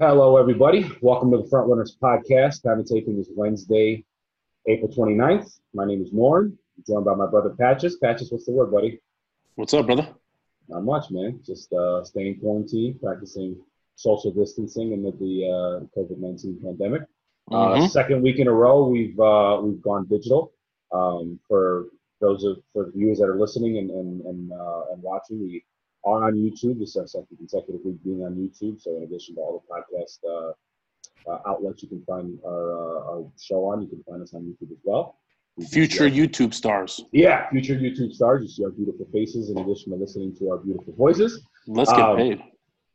Hello, everybody. Welcome to the Frontrunners Podcast. Time of taping is Wednesday, April 29th. My name is Norm. I'm joined by my brother Patches. Patches, what's the word, buddy? What's up, brother? Not much, man. Just uh, staying quarantined, practicing social distancing amid the uh, COVID 19 pandemic. Uh, Mhm. second week in a row, we've uh, we've gone digital. Um, for those of for viewers that are listening and and and, uh, and watching, we are on YouTube. This is our second consecutive week being on YouTube. So in addition to all the podcast uh, uh, outlets, you can find our, uh, our show on. You can find us on YouTube as well. We Future our- YouTube stars. yeah, future YouTube stars. You see our beautiful faces in addition to listening to our beautiful voices. Let's get Um, paid.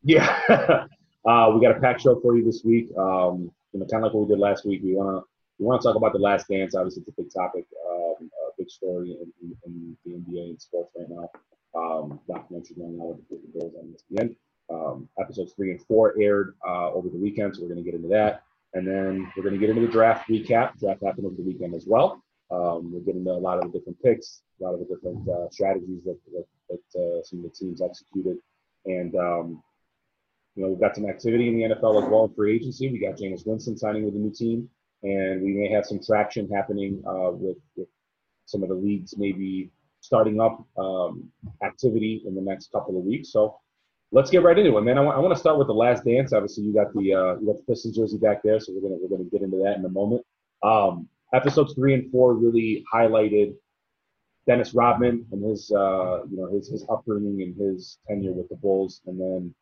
Yeah. uh, we got a packed show for you this week. Um, you know, kind of like what we did last week. We wanna we wanna talk about the Last Dance. Obviously, it's a big topic, a big story in, in, the NBA and sports right now. Um, documentary going on with the Bulls on ESPN. Um, episodes three and four aired uh, over the weekend, so we're going to get into that. And then we're going to get into the draft recap. Draft happened over the weekend as well. Um, we're getting into a lot of the different picks, a lot of the different uh, strategies that, that, that uh, some of the teams executed. And um, you know, we've got some activity in the NFL as well in free agency. We got Jameis Winston signing with a new team, and we may have some traction happening uh, with, with some of the leagues maybe starting up um, activity in the next couple of weeks. So let's get right into it, man. I want, want to start with the last dance. Obviously, you got the uh, you got the Pistons jersey back there, so we're gonna we're gonna get into that in a moment. Um, episodes three and four really highlighted Dennis Rodman and his uh, you know his his upbringing and his tenure with the Bulls, and then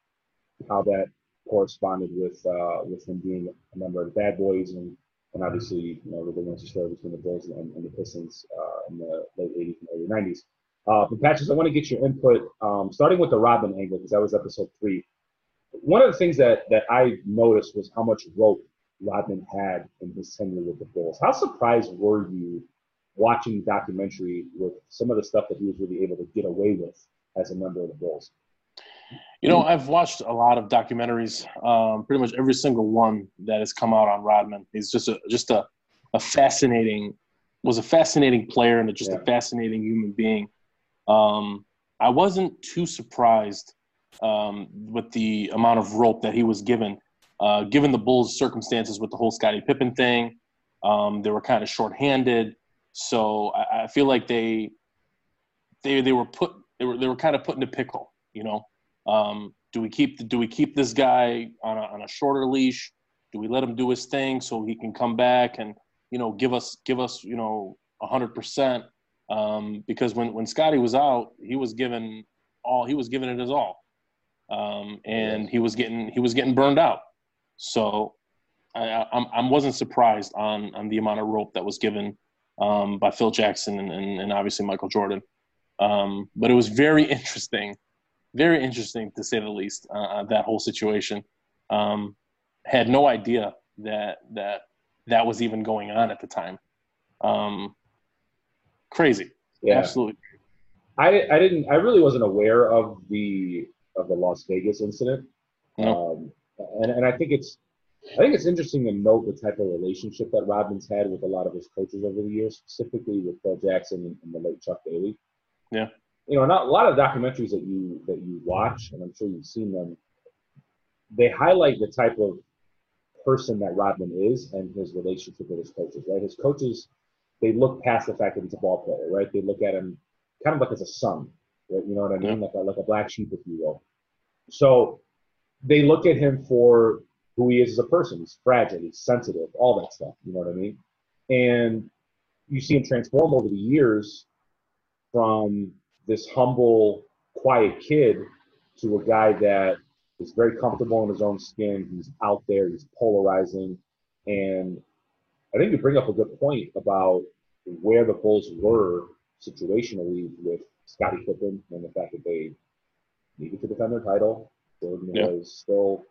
how that corresponded with uh, with him being a member of the Bad Boys and and obviously you know the winter story between the Bulls and, and the Pistons uh, in the late '80s and early '90s. Uh, but Patches, I want to get your input, um, starting with the Rodman angle because that was episode three. One of the things that that I noticed was how much rope Rodman had in his tenure with the Bulls. How surprised were you watching the documentary with some of the stuff that he was really able to get away with as a member of the Bulls? You know, I've watched a lot of documentaries. Um, pretty much every single one that has come out on Rodman. He's just a just a, a fascinating was a fascinating player and just Yeah. a fascinating human being. Um, I wasn't too surprised um, with the amount of rope that he was given, uh, given the Bulls' circumstances with the whole Scottie Pippen thing. Um, they were kind of shorthanded, so I, I feel like they they they were put they were they were kind of put in a pickle. You know, um, do we keep do we keep this guy on a, on a shorter leash? Do we let him do his thing so he can come back and you know give us give us you know hundred percent? Um, because when when Scottie was out, he was given all he was giving it his all, um, and he was getting he was getting burned out. So I, I'm I wasn't surprised on on the amount of rope that was given um, by Phil Jackson and, and, and obviously Michael Jordan. Um, but it was very interesting, very interesting to say the least. Uh, that whole situation. Um, had no idea that that that was even going on at the time. Um, crazy, Yeah. absolutely. I, I didn't I really wasn't aware of the of the Las Vegas incident. Um, and, and I think it's I think it's interesting to note the type of relationship that Rodman's had with a lot of his coaches over the years, specifically with Phil Jackson and, and the late Chuck Daly. Yeah. You know, not a lot of documentaries that you that you watch, and I'm sure you've seen them. They highlight the type of person that Rodman is and his relationship with his coaches. Right, his coaches they look past the fact that he's a ball player. Right, they look at him kind of like as a son. Right? You know what I mean? Like a, like a black sheep, if you will. So they look at him for who he is as a person. He's fragile, he's sensitive, all that stuff. You know what I mean? And you see him transform over the years from this humble, quiet kid to a guy that is very comfortable in his own skin. He's out there, he's polarizing. And I think you bring up a good point about where the Bulls were situationally with Scottie Pippen and the fact that they needed to defend their title. Jordan Yeah. was still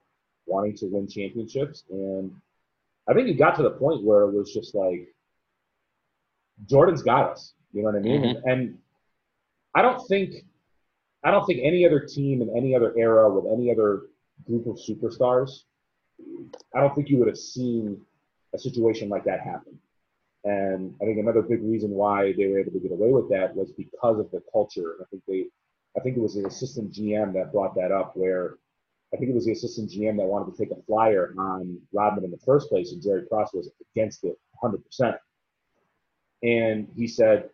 wanting to win championships. And I think it got to the point where it was just like, Jordan's got us. You know what I mean? Mhm. And I don't think, I don't think any other team in any other era with any other group of superstars, I don't think you would have seen a situation like that happen. And I think another big reason why they were able to get away with that was because of the culture. I think they, I think it was the assistant GM that brought that up, where I think it was the assistant GM that wanted to take a flyer on Rodman in the first place, and Jerry Krause was against it 100%. And he said,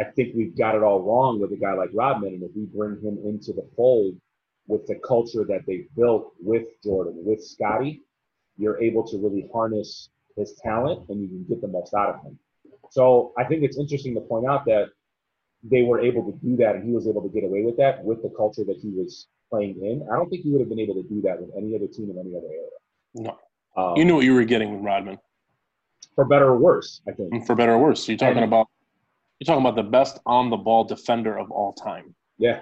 I think we've got it all wrong with a guy like Rodman. And if we bring him into the fold with the culture that they've built with Jordan, with Scottie, you're able to really harness his talent and you can get the most out of him. So I think it's interesting to point out that they were able to do that and he was able to get away with that with the culture that he was playing in. I don't think he would have been able to do that with any other team in any other era. No. Um, you knew what you were getting with Rodman. For better or worse, I think. For better or worse. You're talking and, about you're talking about the best on the ball defender of all time. Yeah.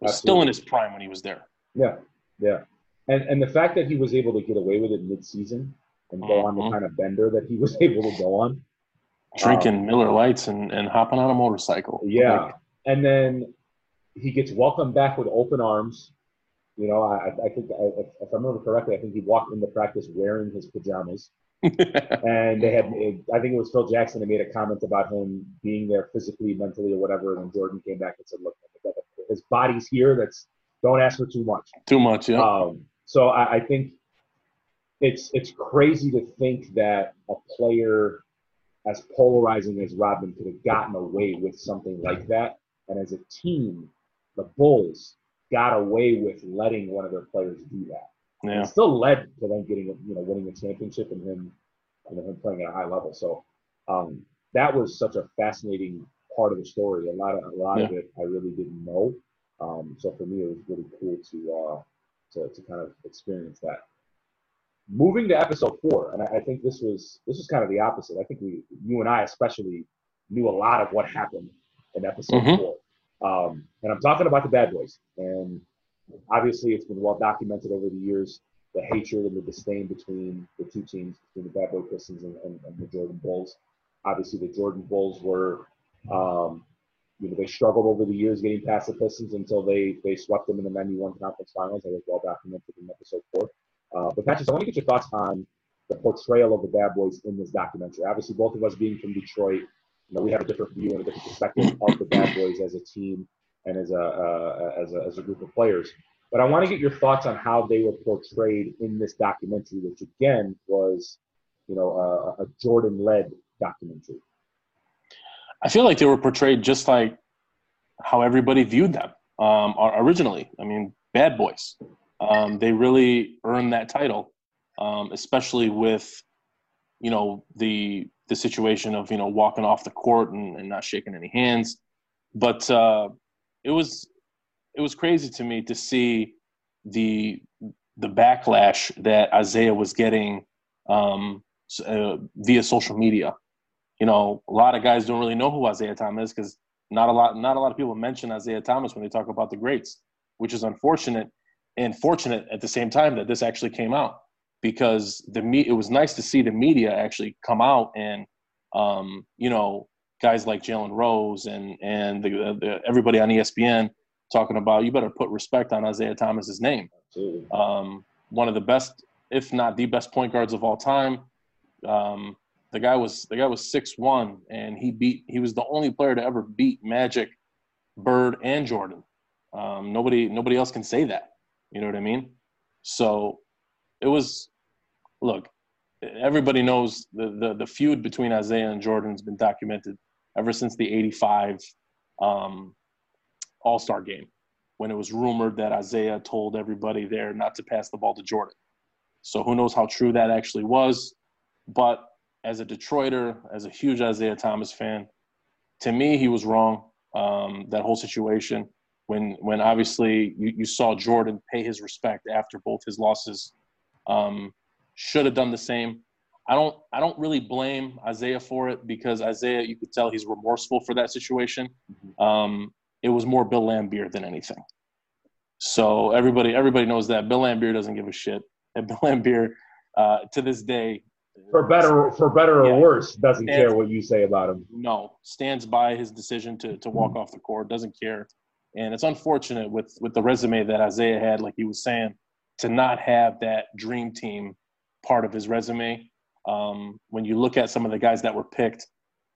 Was still in his prime when he was there. Yeah. Yeah. And and the fact that he was able to get away with it mid season and go mm-hmm. on the mm-hmm. kind of bender that he was able to go on. Drinking um, Miller Lights and, and hopping on a motorcycle. Yeah. Like, and then he gets welcomed back with open arms. You know, I, I think if I remember correctly, I think he walked into practice wearing his pajamas. And they had, I think it was Phil Jackson that made a comment about him being there physically, mentally, or whatever. And Jordan came back and said, "Look, his body's here. That's don't ask for too much. Too much, yeah." Um, so I, I think it's it's crazy to think that a player as polarizing as Rodman could have gotten away with something like that, and as a team the Bulls got away with letting one of their players do that. Yeah. It still led to them getting, you know, winning a championship and him, you know, him playing at a high level. So um, that was such a fascinating part of the story. A lot of a lot yeah. of it I really didn't know. Um, so for me, it was really cool to uh, to to kind of experience that. Moving to episode four, and I, I think this was this was kind of the opposite. I think we, you and I especially, knew a lot of what happened in episode mm-hmm. four. Um, and I'm talking about the bad boys. And obviously, it's been well documented over the years the hatred and the disdain between the two teams, between the Bad Boy Pistons and, and, and the Jordan Bulls. Obviously, the Jordan Bulls were, um, you know, they struggled over the years getting past the Pistons until they they swept them in the 91 conference finals. That was well documented in episode four. Uh, but Patrick, I want to get your thoughts on the portrayal of the Bad Boys in this documentary. Obviously, both of us being from Detroit, you know, we have a different view and a different perspective of the Bad Boys as a team and as a, as a as a group of players. But I want to get your thoughts on how they were portrayed in this documentary, which again was, you know, a, a Jordan-led documentary. I feel like they were portrayed just like how everybody viewed them um, originally. I mean, bad boys. Um, they really earned that title, um, especially with, you know, the the situation of you know walking off the court and, and not shaking any hands. But uh, it was it was crazy to me to see the the backlash that Isiah was getting um, uh, via social media. You know, a lot of guys don't really know who Isiah Thomas is because not a lot not a lot of people mention Isiah Thomas when they talk about the greats, which is unfortunate and fortunate at the same time that this actually came out because the me it was nice to see the media actually come out and um, you know guys like Jalen Rose and and the, the, everybody on ESPN talking about you better put respect on Isiah Thomas's name. Um, one of the best, if not the best, point guards of all time. Um, the guy was the guy was six one, and he beat. He was the only player to ever beat Magic, Bird, and Jordan. Um, nobody nobody else can say that. You know what I mean? So it was look, everybody knows the, the, the feud between Isiah and Jordan has been documented ever since the 85 um, All Star game when it was rumored that Isiah told everybody there not to pass the ball to Jordan. So who knows how true that actually was. But as a Detroiter, as a huge Isiah Thomas fan, to me, he was wrong. Um, that whole situation when when obviously you, you saw Jordan pay his respect after both his losses. Um, should have done the same. I don't I don't really blame Isiah for it because Isiah, you could tell he's remorseful for that situation. Mm-hmm. Um, it was more Bill Laimbeer than anything. So everybody everybody knows that Bill Laimbeer doesn't give a shit. And Bill Laimbeer uh, to this day for better for better or yeah, worse doesn't stands, care what you say about him. No, stands by his decision to to walk off the court, doesn't care. And it's unfortunate with with the resume that Isiah had, like he was saying, to not have that dream team part of his resume. Um, when you look at some of the guys that were picked,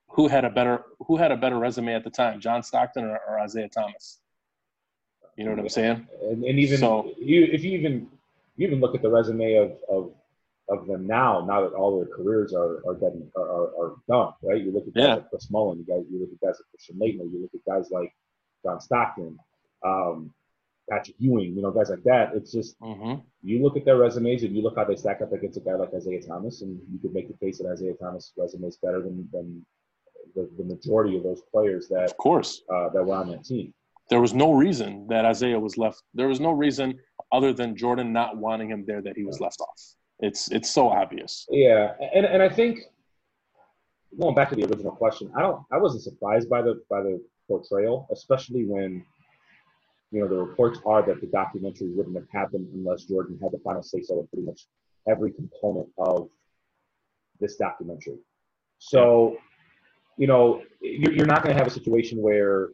who had a better who had a better resume at the time, John Stockton or, or Isiah Thomas? You know what I'm saying? And, and even so, you, if you even you even look at the resume of, of of them now, now that all their careers are are done are, are, are done, right? You look at guys yeah. like Chris Mullin, you guys you look at guys like Christian Laettner, you look at guys like John Stockton, um, Patrick Ewing, you know, guys like that. It's just mm-hmm. you look at their resumes and you look how they stack up against a guy like Isiah Thomas, and you could make the case that Isiah Thomas' resume is better than than the, the majority of those players that of course uh, that were on that team. There was no reason that Isiah was left. There was no reason other than Jordan not wanting him there that he was left off. It's it's so obvious. Yeah, and and I think going back to the original question, I don't I wasn't surprised by the by the portrayal, especially when you know, the reports are that the documentary wouldn't have happened unless Jordan had the final say so in pretty much every component of this documentary. So, you know, you're not going to have a situation where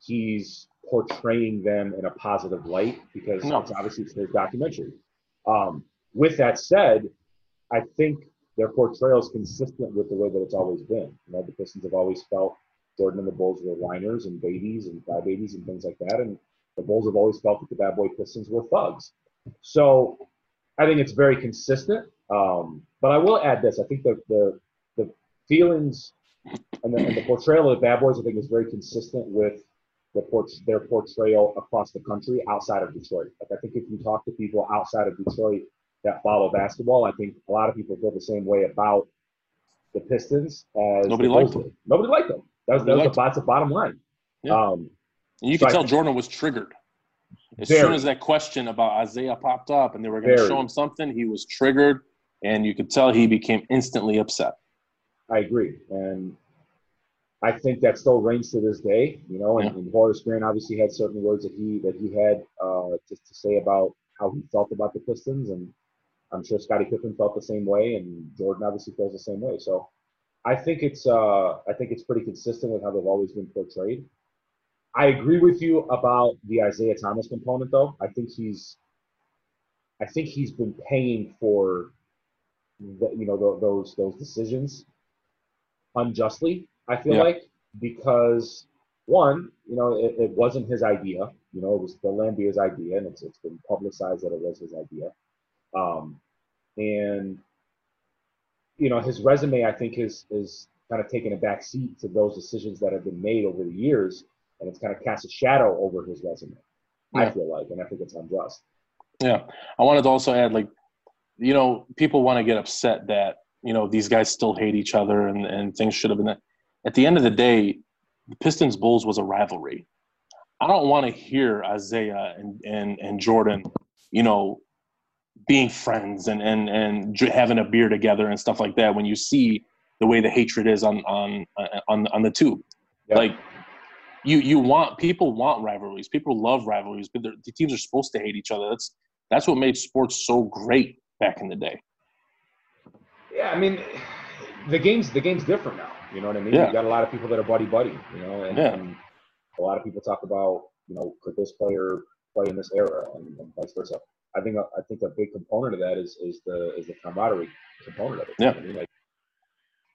he's portraying them in a positive light because no. it's obviously it's his documentary. Um, with that said, I think their portrayal is consistent with the way that it's always been. You know, the Pistons have always felt Jordan and the Bulls were whiners and babies and crybabies and things like that, and the Bulls have always felt that the bad boy Pistons were thugs. So I think it's very consistent. Um, but I will add this: I think the the, the feelings and the, and the, portrayal of the bad boys, I think, is very consistent with the port- their portrayal across the country outside of Detroit. Like I think if you talk to people outside of Detroit that follow basketball, I think a lot of people feel the same way about the Pistons as nobody liked them. Nobody liked them. That was, that was the, that's the bottom line. Yeah. Um, and you so could tell Jordan was triggered. As very, soon as that question about Isiah popped up and they were going to show him something, he was triggered, and you could tell he became instantly upset. I agree, and I think that still reigns to this day. You know, and, yeah. and Horace Grant obviously had certain words that he that he had uh, just to say about how he felt about the Pistons, and I'm sure Scottie Pippen felt the same way, and Jordan obviously feels the same way. So, I think it's uh, I think it's pretty consistent with how they've always been portrayed. I agree with you about the Isiah Thomas component, though. I think he's, I think he's been paying for, the, you know, the, those those decisions unjustly. I feel yeah. like because one, you know, it, it, wasn't his idea. You know, it was the Laimbeer's idea, and it's it's been publicized that it was his idea. Um, and you know, his resume, I think, is is kind of taken a back seat to those decisions that have been made over the years and it's kind of cast a shadow over his resume. Yeah. I feel like, and I think it's unjust. Yeah, I wanted to also add, like, you know, people want to get upset that you know these guys still hate each other and and things should have been. At the end of the day, the Pistons Bulls was a rivalry. I don't want to hear Isiah and and and Jordan, you know, being friends and and and having a beer together and stuff like that when you see the way the hatred is on on uh, on on the tube. Yep. Like you you want people want rivalries. People love rivalries, but the teams are supposed to hate each other. That's that's what made sports so great back in the day. Yeah, I mean, the game's the game's different now. You know what I mean? Yeah. You got a lot of people that are buddy buddy. You know, and, yeah. and a lot of people talk about you know could this player play in this era and, and vice versa. I think I think a big component of that is is the is the camaraderie component of it. Yeah. I mean, like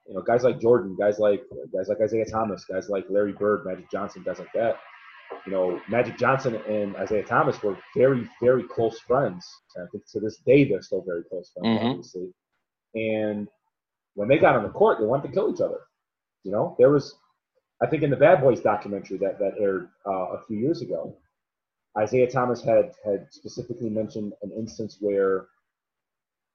you know, guys like Jordan, guys like guys like Isiah Thomas, guys like Larry Bird, Magic Johnson, guys like that. You know, Magic Johnson and Isiah Thomas were very, very close friends. And I think to this day they're still very close friends, mm-hmm. obviously. And when they got on the court, they wanted to kill each other. You know, there was, I think, in the Bad Boys documentary that that aired uh, a few years ago, Isiah Thomas had had specifically mentioned an instance where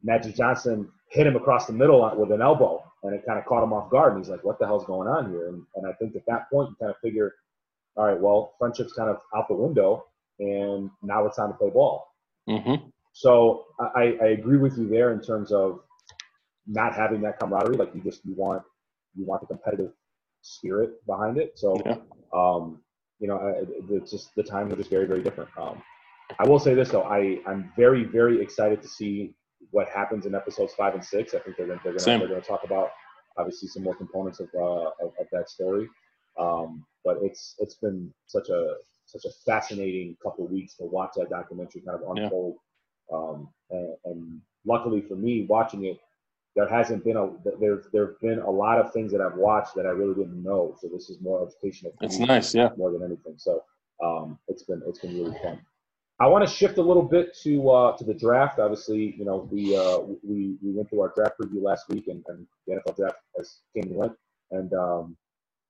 Magic Johnson hit him across the middle with an elbow and it kind of caught him off guard. And he's like, "What the hell's going on here?" And, and I think at that point, you kind of figure, all right, well, friendship's kind of out the window, and now it's time to play ball. Mm-hmm. So I, I agree with you there in terms of not having that camaraderie. Like you just you want you want the competitive spirit behind it. So, yeah. um, you know, it's just the times are just very very different. Um, I will say this though, I I'm very very excited to see what happens in episodes five and six. I think they're gonna they're gonna, they're gonna talk about obviously some more components of uh, of, of, that story. Um, but it's it's been such a such a fascinating couple weeks to watch that documentary kind of unfold. Yeah. Um, and, and, luckily for me, watching it, there hasn't been a there there've been a lot of things that I've watched that I really didn't know. So this is more educational. It's nice, yeah. More than anything. So um, it's been it's been really fun. I want to shift a little bit to uh, to the draft. Obviously, you know we uh, we we went through our draft preview last week, and, and the NFL draft has came and went. And um,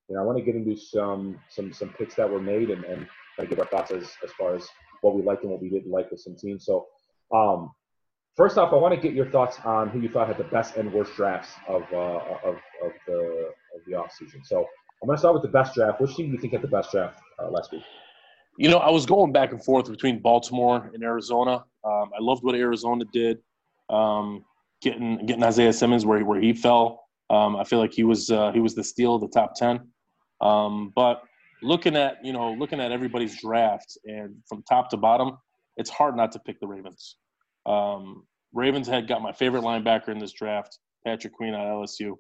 you know, I want to get into some some some picks that were made and, and kind of give our thoughts as as far as what we liked and what we didn't like with some teams. So, um, first off, I want to get your thoughts on who you thought had the best and worst drafts of uh, of of the of the offseason. So, I'm going to start with the best draft. Which team do you think had the best draft uh, last week? You know, I was going back and forth between Baltimore and Arizona. Um, I loved what Arizona did, um, getting getting Isaiah Simmons where where he fell. Um, I feel like he was uh, he was the steal of the top ten. Um, but looking at you know looking at everybody's draft and from top to bottom, it's hard not to pick the Ravens. Um, Ravens had got my favorite linebacker in this draft, Patrick Queen at LSU.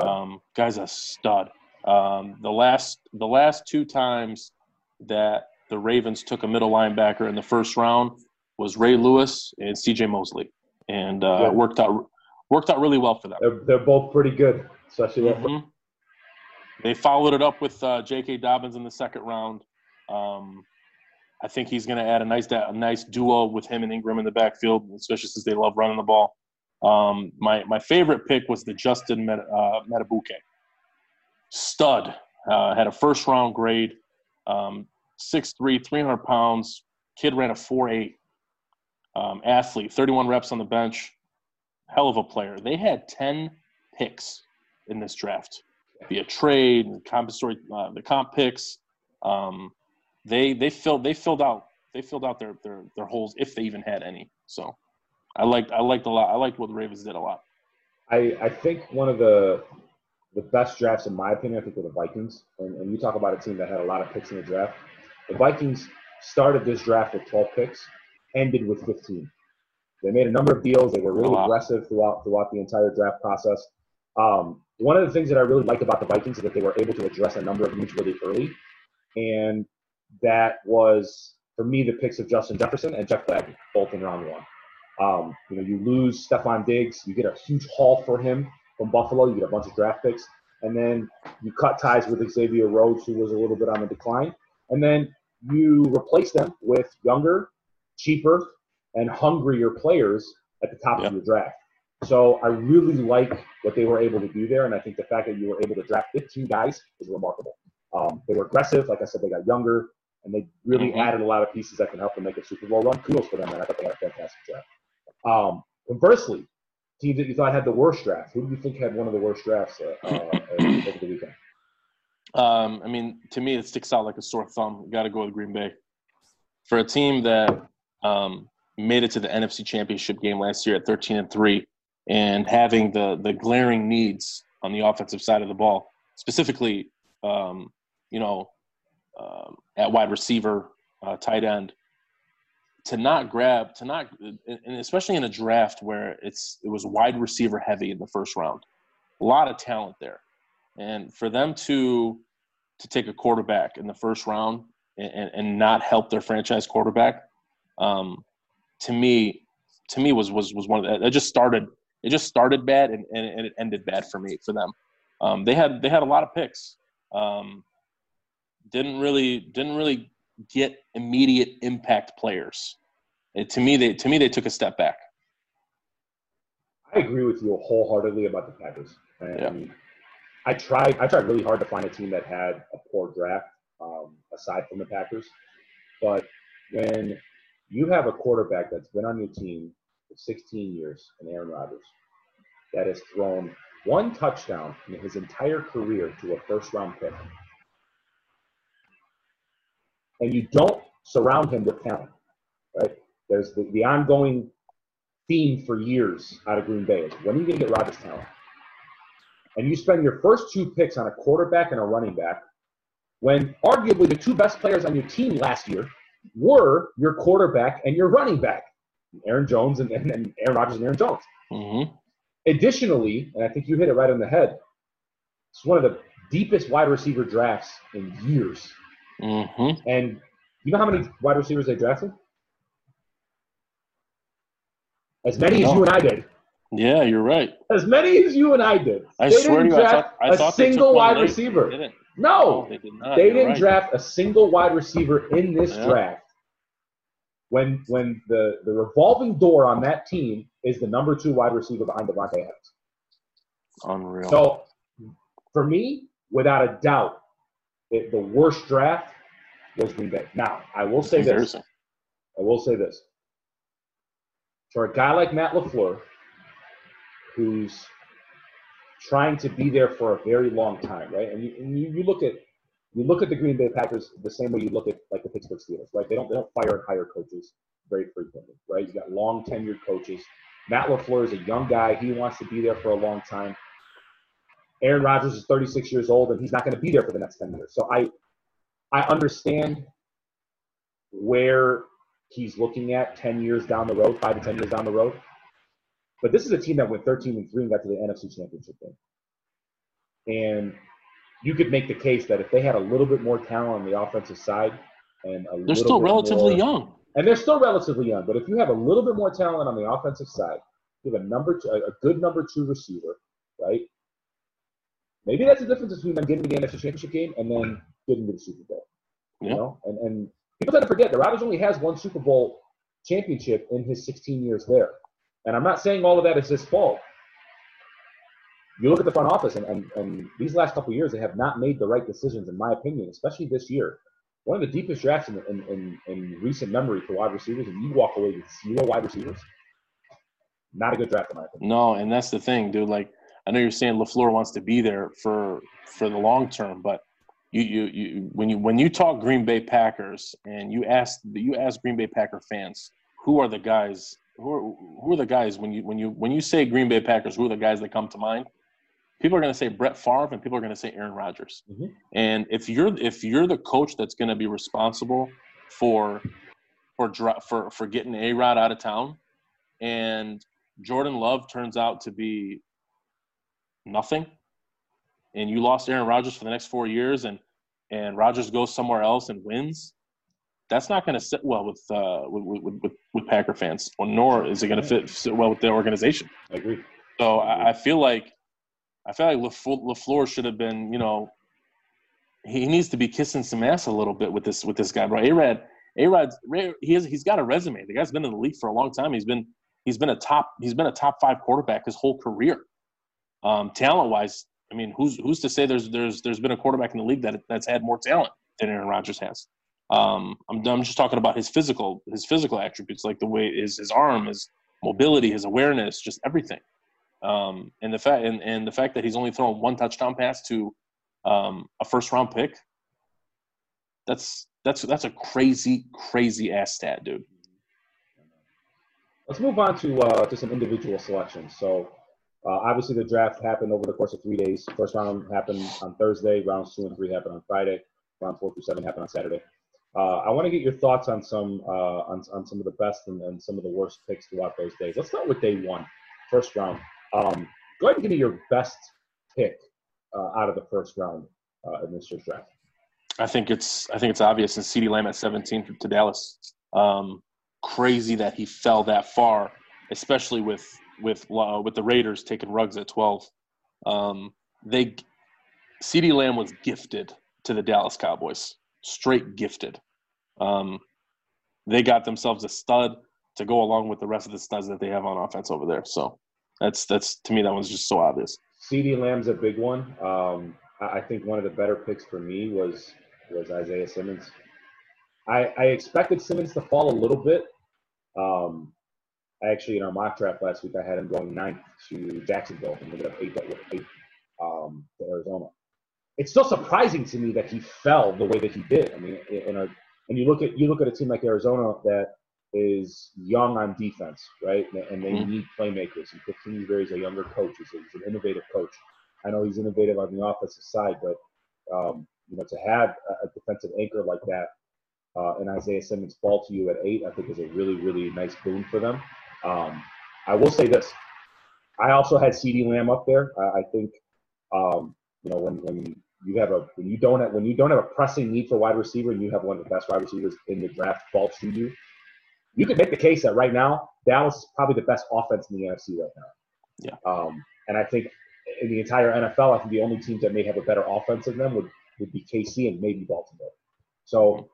Um, guy's a stud. Um, the last the last two times that the Ravens took a middle linebacker in the first round was Ray Lewis and C.J. Mosley, and uh, yeah. worked out worked out really well for them. They're, they're both pretty good, especially. Mm-hmm. They followed it up with uh, J.K. Dobbins in the second round. Um, I think he's going to add a nice a nice duo with him and Ingram in the backfield, especially since they love running the ball. Um, my my favorite pick was the Justin Met, uh, Madubuike. Stud uh, had a first round grade, um, 6'3", 300 pounds. Kid ran a 4'8". Um, athlete, 31 reps on the bench. Hell of a player. They had 10 picks in this draft via trade compensatory, uh, the comp picks. Um, they they filled they filled out they filled out their, their their holes if they even had any. So I liked I liked a lot. I liked what the Ravens did a lot. I, I think one of the the best drafts in my opinion, I think were the Vikings. And, and you talk about a team that had a lot of picks in the draft. The Vikings started this draft with 12 picks, ended with 15. They made a number of deals. They were really aggressive throughout throughout the entire draft process. Um, one of the things that I really liked about the Vikings is that they were able to address a number of needs really early, and that was for me the picks of Justin Jefferson and Jeff Gladney, both in round one. Um, you know, you lose Stefon Diggs, you get a huge haul for him from Buffalo, you get a bunch of draft picks, and then you cut ties with Xavier Rhodes, who was a little bit on the decline, and then you replace them with younger, cheaper, and hungrier players at the top of your draft. So I really like what they were able to do there, and I think the fact that you were able to draft 15 guys is remarkable. Um, they were aggressive. Like I said, they got younger, and they really mm-hmm. added a lot of pieces that can help them make a Super Bowl run. Kudos for them, man. I thought they had a fantastic draft. Um, conversely, teams that you thought had the worst draft, who do you think had one of the worst drafts uh, uh, over the weekend? Um, I mean, to me, it sticks out like a sore thumb. Got to go with Green Bay. For a team that um, made it to the NFC Championship game last year at 13 and three, and having the the glaring needs on the offensive side of the ball, specifically, um, you know, um, at wide receiver, uh, tight end, to not grab, to not, and especially in a draft where it's it was wide receiver heavy in the first round, a lot of talent there, and for them to to take a quarterback in the first round and, and not help their franchise quarterback, um, to me, to me was was was one of the, it just started it just started bad and, and, and it ended bad for me for them. Um, they had they had a lot of picks. Um, didn't really didn't really get immediate impact players. It, to me, they to me they took a step back. I agree with you wholeheartedly about the Packers. And yeah. I tried I tried really hard to find a team that had a poor draft um, aside from the Packers. But when you have a quarterback that's been on your team for 16 years, and Aaron Rodgers, that has thrown one touchdown in his entire career to a first round pick, and you don't surround him with talent, right? There's the, the ongoing theme for years out of Green Bay is when are you going to get Rodgers talent? And you spend your first two picks on a quarterback and a running back when arguably the two best players on your team last year were your quarterback and your running back, Aaron Jones and, and, and Aaron Rodgers and Aaron Jones. Mm-hmm. Additionally, and I think you hit it right on the head, it's one of the deepest wide receiver drafts in years. Mm-hmm. And you know how many wide receivers they drafted? As many as you and I did. Yeah, you're right. As many as you and I did. I they swear to you, I thought, I a single wide receiver. No, they, did not. they You're didn't right. draft a single wide receiver in this Yeah. draft. When when the, the revolving door on that team is the number two wide receiver behind Davante Adams. Unreal. So, for me, without a doubt, it, the worst draft was Green Bay. Now, I will say this. I will say this. For a guy like Matt LaFleur, who's trying to be there for a very long time, right? And you, and you, you look at you look at the Green Bay Packers the same way you look at like the Pittsburgh Steelers, right? They don't they don't fire and hire coaches very frequently, right? You got long tenured coaches. Matt LaFleur is a young guy. He wants to be there for a long time. Aaron Rodgers is 36 years old and he's not going to be there for the next 10 years. So I I understand where he's looking at 10 years down the road, five to 10 years down the road. But this is a team that went 13 and 3 and got to the NFC Championship game. And you could make the case that if they had a little bit more talent on the offensive side and a They're still relatively more- young. and they're still relatively young. But if you have a little bit more talent on the offensive side, you have a number two, a good number two receiver, right? Maybe that's the difference between them getting to the NFC Championship game and then getting to the Super Bowl. You Yeah. know, and and people tend to forget the Rodgers only has one Super Bowl championship in his 16 years there. And I'm not saying all of that is his fault. You look at the front office, and, and, and these last couple of years, they have not made the right decisions, in my opinion, especially this year. One of the deepest drafts in, in, in, in recent memory for wide receivers, and you walk away with zero wide receivers. Not a good draft, in my opinion. No, and that's the thing, dude. Like I know you're saying Lafleur wants to be there for for the long term, but you you you when you when you talk Green Bay Packers and you ask you ask Green Bay Packer fans who are the guys who are who are the guys when you when you when you say Green Bay Packers who are the guys that come to mind? People are going to say Brett Favre and people are going to say Aaron Rodgers. Mhm. And if you're if you're the coach that's going to be responsible for for for for getting A Rod out of town, and Jordan Love turns out to be nothing, and you lost Aaron Rodgers for the next four years, and and Rodgers goes somewhere else and wins, that's not going to sit well with, uh, with, with with with Packer fans, or nor is it going to fit sit well with their organization. I agree. So I, I feel like I feel like LaFleur, LaFleur should have been, you know, he needs to be kissing some ass a little bit with this with this guy, bro. A Rod, Arad, he has he's got a resume. The guy's been in the league for a long time. He's been he's been a top he's been a top five quarterback his whole career. Um, talent wise, I mean, who's who's to say there's there's there's been a quarterback in the league that that's had more talent than Aaron Rodgers has. Um, I'm I'm just talking about his physical his physical attributes, like the way his his arm, his mobility, his awareness, just everything. Um, and the fact and, and the fact that he's only thrown one touchdown pass to um, a first round pick. That's that's that's a crazy crazy ass stat, dude. Let's move on to uh, to some individual selections. So, uh, obviously, the draft happened over the course of three days. First round happened on Thursday. Rounds two and three happened on Friday. Round four through seven happened on Saturday. Uh, I want to get your thoughts on some uh, on, on some of the best and, and some of the worst picks throughout those days. Let's start with day one, first round. Um, go ahead and give me your best pick uh, out of the first round uh, in this year's draft. I think it's I think it's obvious. And CeeDee Lamb at 17 to Dallas. Um, crazy that he fell that far, especially with with uh, with the Raiders taking Ruggs at 12. Um, they CeeDee Lamb was gifted to the Dallas Cowboys, straight gifted. Um, they got themselves a stud to go along with the rest of the studs that they have on offense over there. So that's that's to me that one's just so obvious. CeeDee Lamb's a big one. Um, I think one of the better picks for me was was Isaiah Simmons. I, I expected Simmons to fall a little bit. Um, actually, in our mock draft last week, I had him going ninth to Jacksonville and ended up eight, eight um, to Arizona. It's still surprising to me that he fell the way that he did. I mean, in a, and you look at you look at a team like Arizona that is young on defense, right? And they Mhm. need playmakers. And Cliff Kingsbury is a younger coach. He's, a, he's an innovative coach. I know he's innovative on the offensive side, but um, you know, to have a, a defensive anchor like that uh, and Isaiah Simmons fall to you at eight, I think is a really, really nice boon for them. Um, I will say this: I also had CeeDee Lamb up there. I, I think um, you know when when you have a when you don't have when you don't have a pressing need for wide receiver and you have one of the best wide receivers in the draft fall to you, you could make the case that right now Dallas is probably the best offense in the NFC right now. Yeah. Um, and I think in the entire NFL, I think the only teams that may have a better offense than them would would be KC and maybe Baltimore. So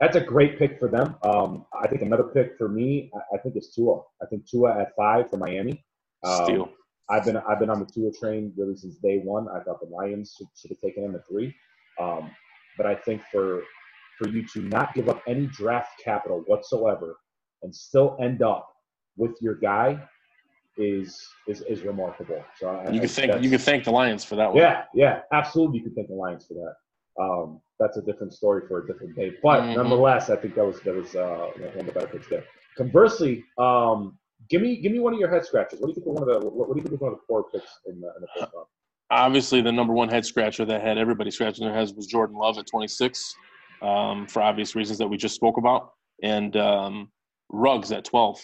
that's a great pick for them. Um, I think another pick for me, I, I think it's Tua. I think Tua at five for Miami. Um, Steal. I've been I've been on the Tua train really since day one. I thought the Lions should, should have taken him at three, um, but I think for for you to not give up any draft capital whatsoever and still end up with your guy is is, is remarkable. So I, You can thank you can thank the Lions for that one. yeah, yeah, absolutely. You can thank the Lions for that. Um, that's a different story for a different day. But Mhm. nonetheless, I think that was that was uh, one of the better picks there. Conversely, um, give me give me one of your head scratches. What do you think? Were one of the what, what do you think was one of the four picks in the, in the first round? Obviously, the number one head scratcher that had everybody scratching their heads was Jordan Love at 26, um, for obvious reasons that we just spoke about, and um, Ruggs at 12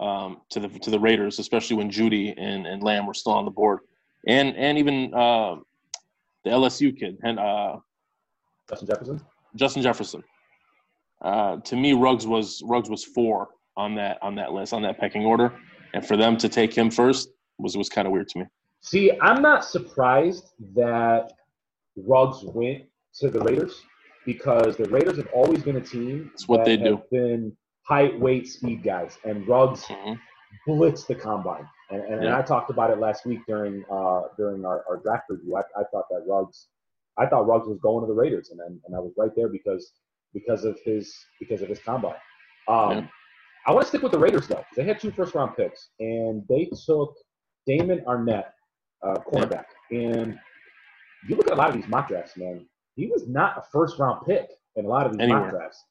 um, to the to the Raiders, especially when Jeudy and, and Lamb were still on the board, and and even uh, the LSU kid and uh, Justin Jefferson. Justin Jefferson. Uh, to me, Ruggs was Ruggs was four on that on that list on that pecking order, and for them to take him first was was kind of weird to me. See, I'm not surprised that Ruggs went to the Raiders because the Raiders have always been a team It's what that they do. been height, weight, speed guys, and Ruggs Mhm. blitz the combine. And, and, and I talked about it last week during uh, during our, our draft review. I, I thought that Ruggs, I thought Ruggs was going to the Raiders, and and, and I was right there because because of his because of his combine. Um, Yeah. I want to stick with the Raiders though. They had two first round picks, and they took Damon Arnette, uh, cornerback. And you look at a lot of these mock drafts, man. He was not a first round pick in a lot of these mock drafts.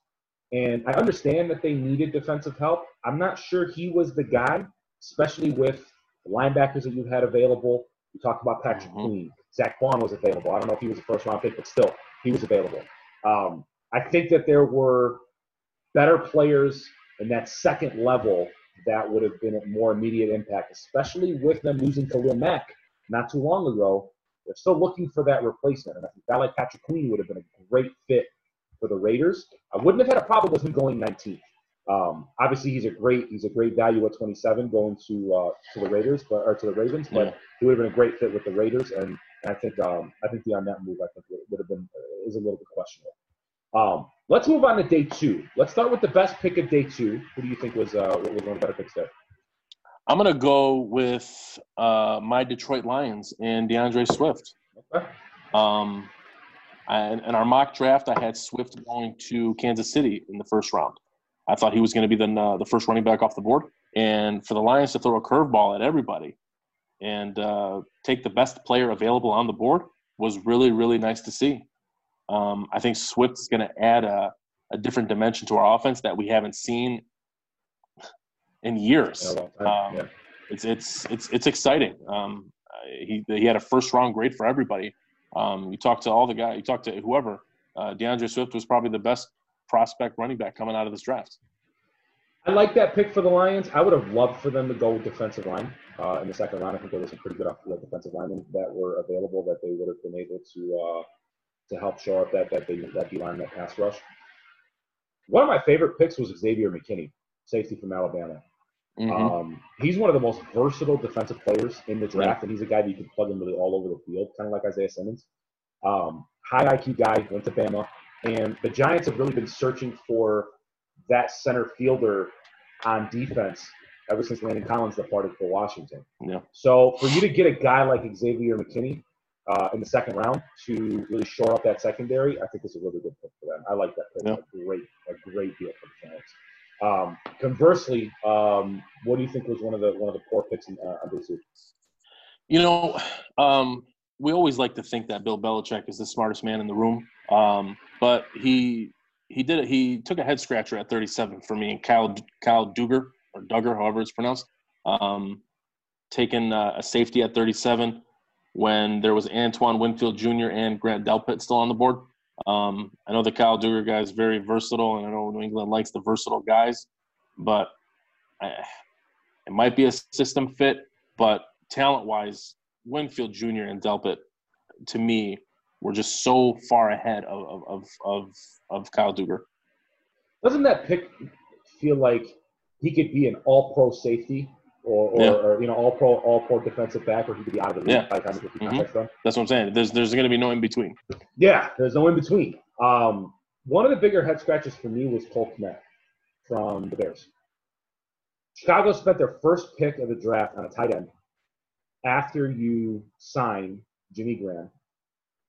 And I understand that they needed defensive help. I'm not sure he was the guy, especially with the linebackers that you had available. We talked about Patrick Mhm. Queen. Zack Baun was available. I don't know if he was a first round pick, but still, he was available. Um, I think that there were better players in that second level that would have been a more immediate impact, especially with them losing Khalil Mack not too long ago. They're still looking for that replacement. And I think like Patrick Queen would have been a great fit for the Raiders. I wouldn't have had a problem with him going 19th. Um, obviously, he's a great he's a great value at 27 going to uh, to the Raiders, but or to the Ravens. But Yeah. he would have been a great fit with the Raiders, and, and I think um, I think the on that move I think would, would have been is a little bit questionable. Um, let's move on to day two. Let's start with the best pick of day two. Who do you think was uh, was one of the better picks there? I'm gonna go with uh, my Detroit Lions and DeAndre Swift. Okay. Um, and in our mock draft, I had Swift going to Kansas City in the first round. I thought he was going to be the uh, the first running back off the board, and for the Lions to throw a curveball at everybody and uh, take the best player available on the board was really really nice to see. Um, I think Swift is going to add a, a different dimension to our offense that we haven't seen in years In a long. Um, yeah. it's it's it's it's exciting. Um, he he had a first round grade for everybody. Um, you talk to all the guys, you talk to whoever. Uh, DeAndre Swift was probably the best prospect running back coming out of this draft. I like that pick for the Lions. I would have loved for them to go with defensive line uh, in the second round. I think there was some pretty good off- defensive linemen that were available that they would have been able to uh, to help show up that that they, that line that pass rush. One of my favorite picks was Xavier McKinney, safety from Alabama. Mhm. Um, he's one of the most versatile defensive players in the draft, and he's a guy that you can plug in really all over the field, kind of like Isaiah Simmons. Um, high IQ guy, went to Bama, and the Giants have really been searching for that center fielder on defense ever since Landon Collins departed for Washington. Yeah. So for you to get a guy like Xavier McKinney uh, in the second round to really shore up that secondary, I think is a really good pick for them. I like that pick. Yeah. A great, a great deal for the Giants. Um, conversely, um, what do you think was one of the one of the poor picks in, uh, on? You know, um, we always like to think that Bill Belichick is the smartest man in the room, um, but he he did it. He took a head scratcher at 37 for me, and Kyle Kyle Dugger or Dugger, however it's pronounced, um, taking uh, a safety at 37 when there was Antoine Winfield Jr. and Grant Delpit still on the board. Um, I know the Kyle Dugger guy is very versatile, and I know New England likes the versatile guys, but I, it might be a system fit. But talent-wise, Winfield Jr. and Delpit, to me, were just so far ahead of of of of Kyle Dugger. Doesn't that pick feel like he could be an all-pro safety or, or, Yeah. or you know all pro all pro defensive back, or he could be out of the league Yeah. by the time he gets the Mhm. contract done. That's what I'm saying. There's there's going to be no in between. Yeah, there's no in between. Um, one of the bigger head scratches for me was Cole Kmet from the Bears. Chicago spent their first pick of the draft on a tight end after you sign Jimmy Graham,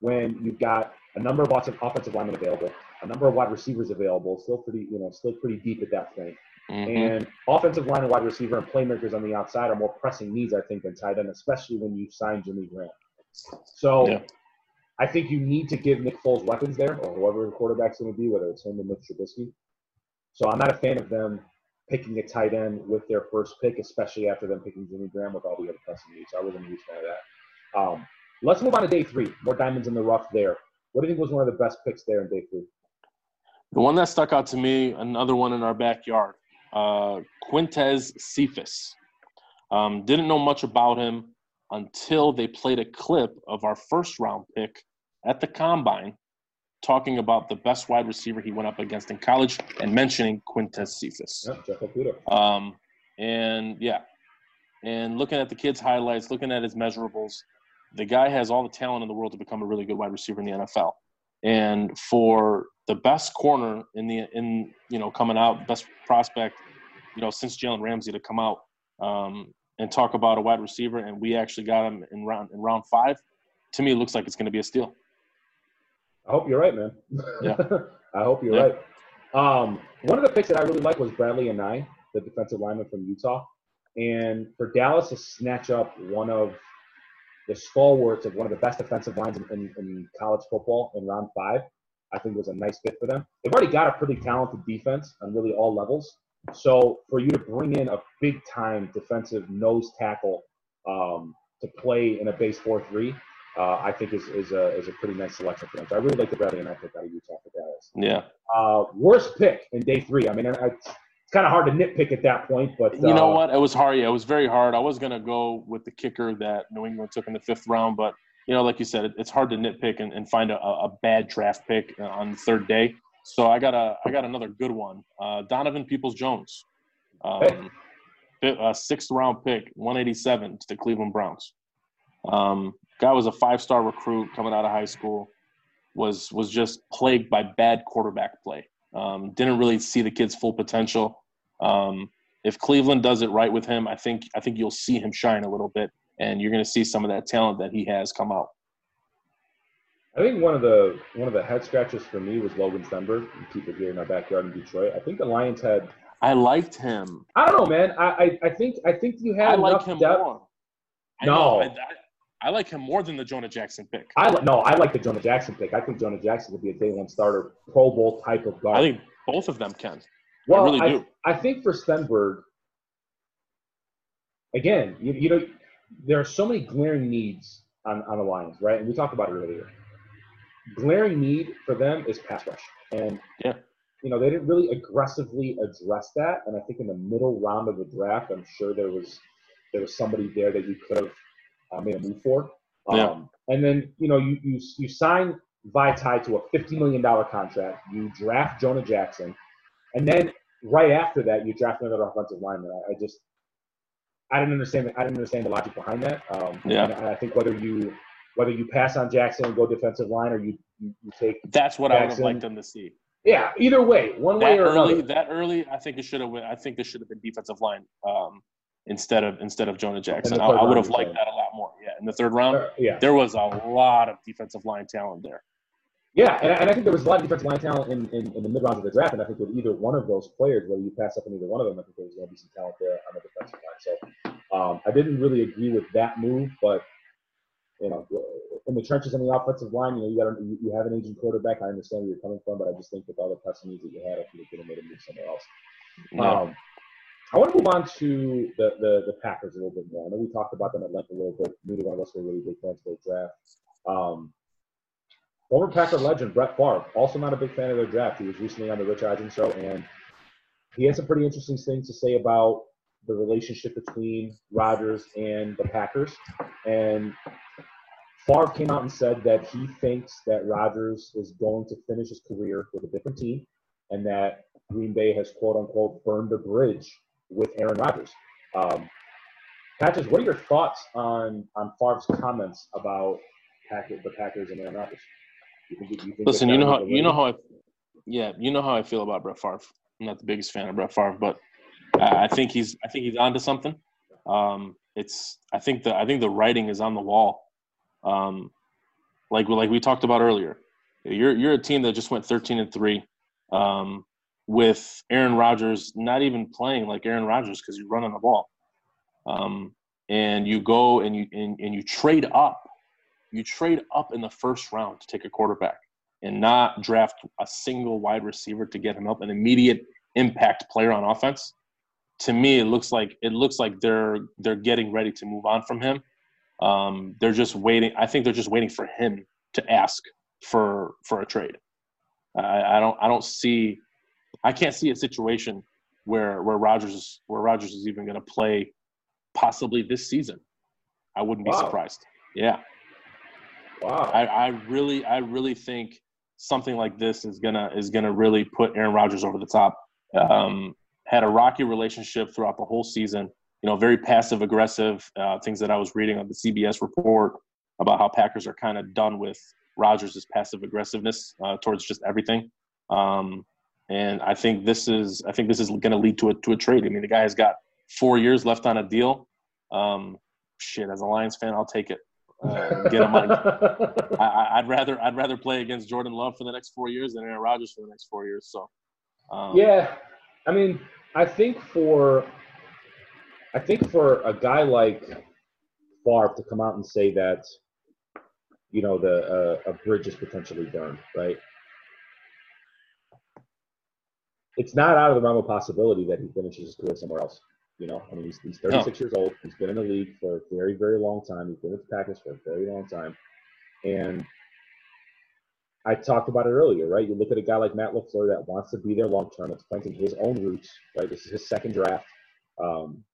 when you've got a number of offensive linemen available, a number of wide receivers available, still pretty you know still pretty deep at that point. Mhm. And offensive line and wide receiver and playmakers on the outside are more pressing needs, I think, than tight end, especially when you sign Jimmy Graham. So Yeah. I think you need to give Nick Foles weapons there, or whoever the quarterback's going to be, whether it's him or Mitch Trubisky. So I'm not a fan of them picking a tight end with their first pick, especially after them picking Jimmy Graham with all the other pressing needs. I wasn't a huge fan of that. Um, let's move on to day three. More diamonds in the rough there. What do you think was one of the best picks there in day three? The one that stuck out to me, another one in our backyard, uh, Quintez Cephus. Um, didn't know much about him until they played a clip of our first round pick at the combine talking about the best wide receiver he went up against in college and mentioning Quintez Cephus. Yeah, Um, and yeah, and looking at the kid's highlights, looking at his measurables, the guy has all the talent in the world to become a really good wide receiver in the NFL. And for the best corner in the in you know coming out, best prospect, you know since Jalen Ramsey to come out um, and talk about a wide receiver, and we actually got him in round in round five. To me, it looks like it's going to be a steal. I hope you're right, man. Yeah. I hope you're Yeah. right. Um, one of the picks that I really like was Bradlee Anae, the defensive lineman from Utah. And for Dallas to snatch up one of the stalwarts of one of the best defensive lines in, in, in college football in round five, I think was a nice fit for them. They've already got a pretty talented defense on really all levels. So for you to bring in a big time defensive nose tackle um, to play in a base 4 3, uh, I think is, is, a, is a pretty nice selection for them. So I really like the Bradlee Anae pick out of Utah for Dallas. Yeah, Uh, worst pick in day three. I mean, I, I, it's kind of hard to nitpick at that point, but you know uh, what? It was hard. Yeah, it was very hard. I was gonna go with the kicker that New England took in the fifth round, but you know, like you said, it, it's hard to nitpick and, and find a, a bad draft pick uh, on the third day. So I got a I got another good one. Uh, Donovan Peoples Jones, um, fi- a sixth round pick, 187 to the Cleveland Browns. Um, guy was a five star recruit coming out of high school. Was was just plagued by bad quarterback play. Um, didn't really see the kid's full potential. Um, if Cleveland does it right with him, I think I think you'll see him shine a little bit, and you're going to see some of that talent that he has come out. I think one of the one of the head scratches for me was Logan Stenberg. It here in our backyard in Detroit. I think the Lions had. I liked him. I don't know, man. I I, I think I think you had I like enough him depth. more. I No. know, I, I, like him more than the Jonah Jackson pick. I no, I like the Jonah Jackson pick. I think Jonah Jackson would be a day one starter, Pro Bowl type of guard. I think both of them can. well, I really I, do. I think for Stenberg, again, you, you know, there are so many glaring needs on, on the Lions, right? And we talked about it earlier. Glaring need for them is pass rush. And, Yeah. you know, they didn't really aggressively address that. And I think in the middle round of the draft, I'm sure there was there was somebody there that you could have uh, made a move for. Yeah. Um, and then, you know, you, you, you sign Vaitai to a $50 million contract. You draft Jonah Jackson. And then right after that, you draft another offensive lineman. I, I just, I didn't understand. I didn't understand the logic behind that. Um, Yeah. And I think whether you whether you pass on Jackson and go defensive line, or you you, you take That's what I would have liked them to see. yeah, either way, one way or early, another. that early, I think it should have. I think this should have been defensive line um, instead of instead of Jonah Jackson. I, I would have liked that a lot. Yeah, the third round, Uh, yeah, there was a lot of defensive line talent there. yeah, and, and I think there was a lot of defensive line talent in, in, in the mid rounds of the draft, and I think with either one of those players, whether you pass up on either one of them, I think there was going to be some talent there on the defensive line. So um, I didn't really agree with that move, but you know, in the trenches on the offensive line, you know, you got you, you have an aging quarterback. I understand where you're coming from, but I just think with all the pressing needs that you had, I think you could have made a move somewhere else. Yeah. Um, I want to move on to the, the, the Packers a little bit more. I know we talked about them at length a little bit. Neither one of us were really big fans of their draft. Um, former Packer legend Brett Favre, also not a big fan of their draft. He was recently on the Rich Eisen show, and he had some pretty interesting things to say about the relationship between Rodgers and the Packers. And Favre came out and said that he thinks that Rodgers is going to finish his career with a different team, and that Green Bay has quote unquote burned a bridge with Aaron Rodgers. Um, Patches, what are your thoughts on on Favre's comments about Packers, the Packers and Aaron Rodgers? You think, you think Listen, you know how you know how I, yeah, you know how I feel about Brett Favre. I'm not the biggest fan of Brett Favre, but I think he's I think he's onto something. Um, it's I think the I think the writing is on the wall. Um, like like we talked about earlier, you're you're a team that just went 13 and three, um, with Aaron Rodgers not even playing like Aaron Rodgers because you're running the ball, um, and you go and you and, and you trade up, you trade up in the first round to take a quarterback and not draft a single wide receiver to get him up an immediate impact player on offense. To me, it looks like it looks like they're they're getting ready to move on from him. Um, they're just waiting. I think they're just waiting for him to ask for for a trade. I, I don't I don't see I can't see a situation where where Rodgers is where Rodgers is even going to play possibly this season. I wouldn't be wow. surprised. Yeah. Wow. I, I really I really think something like this is gonna is gonna really put Aaron Rodgers over the top. Um, had a rocky relationship throughout the whole season. You know, very passive aggressive. Uh, things that I was reading on the CBS report about how Packers are kind of done with Rodgers' passive aggressiveness uh, towards just everything. Um, and I think this is I think this is going to lead to a to a trade. I mean, the guy has got four years left on a deal. Um, shit, as a Lions fan, I'll take it. Uh, get him on. I, would rather I'd rather play against Jordan Love for the next four years than Aaron Rodgers for the next four years. So, um, yeah, I mean, I think for I think for a guy like Favre to come out and say that, you know, the uh, a bridge is potentially burned, right? It's not out of the realm of possibility that he finishes his career somewhere else. You know, I mean, he's, he's 36 years old. He's been in the league for a very, very long time. He's been with the Packers for a very long time. And I talked about it earlier, right? You look at a guy like Matt LaFleur that wants to be there long term. It's planting his own roots, right? This is his second draft. Um,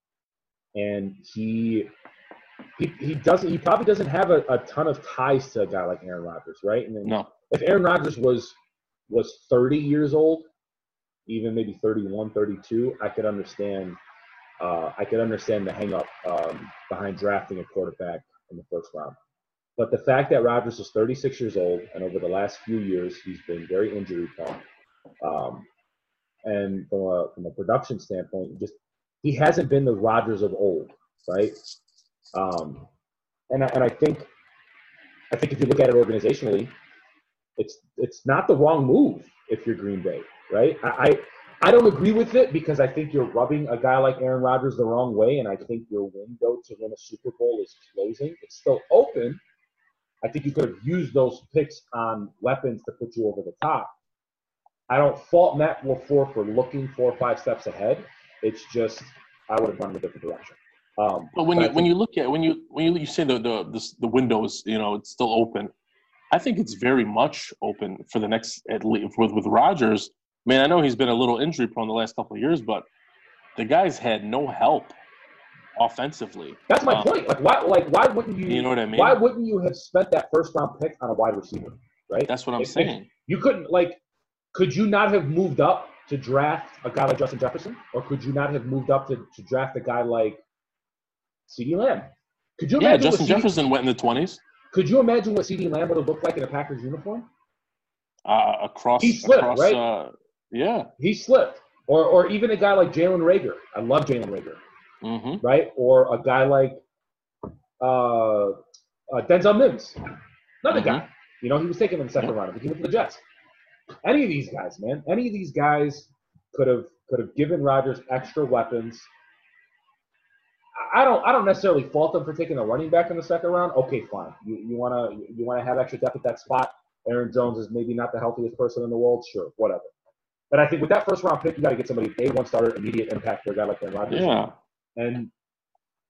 and he, he he doesn't he probably doesn't have a, a ton of ties to a guy like Aaron Rodgers, right? And then no. if Aaron Rodgers was was 30 years old, even maybe 31, 32, I could understand uh, I could understand the hangup um, behind drafting a quarterback in the first round. But the fact that Rodgers is 36 years old, and over the last few years, he's been very injury prone. Um, and from a, from a production standpoint, just he hasn't been the Rodgers of old, right? Um, and I, and I think I think if you look at it organizationally, it's it's not the wrong move if you're Green Bay, right? I, I don't agree with it because I think you're rubbing a guy like Aaron Rodgers the wrong way, and I think your window to win a Super Bowl is closing. It's still open. I think you could have used those picks on weapons to put you over the top. I don't fault Matt LaFleur for looking four or five steps ahead. It's just I would have gone in a different direction. Um, but when but you think, when you look at when you when you, you say the the the, the window is you know it's still open, I think it's very much open for the next at least with with Rodgers Man, I know he's been a little injury prone the last couple of years, but the guy's had no help offensively. That's my um, point. Like why like why wouldn't you You know what I mean? Why wouldn't you have spent that first round pick on a wide receiver? Right? That's what I'm if, saying. If you couldn't like could you not have moved up to draft a guy like Justin Jefferson? Or could you not have moved up to, to draft a guy like CeeDee Lamb? Could you imagine? Yeah, Justin Jefferson went in the twenties. Could you imagine what CeeDee Lamb would have looked like in a Packers uniform? Uh, across, he slipped, across, right? Uh, yeah. He slipped. Or, or even a guy like Jalen Reagor. I love Jalen Reagor. Mm-hmm. Right? Or a guy like uh, uh, Denzel Mims. Another mm-hmm. guy. You know, he was taken in the second yeah. round. He went to the Jets. Any of these guys, man. Any of these guys could have could have given Rodgers extra weapons. I don't I don't necessarily fault them for taking a running back in the second round. Okay, fine. You you wanna you wanna have extra depth at that spot. Aaron Jones is maybe not the healthiest person in the world. Sure, whatever. But I think with that first round pick, you got to get somebody day one starter, immediate impact for a guy like Aaron Rodgers. Yeah. And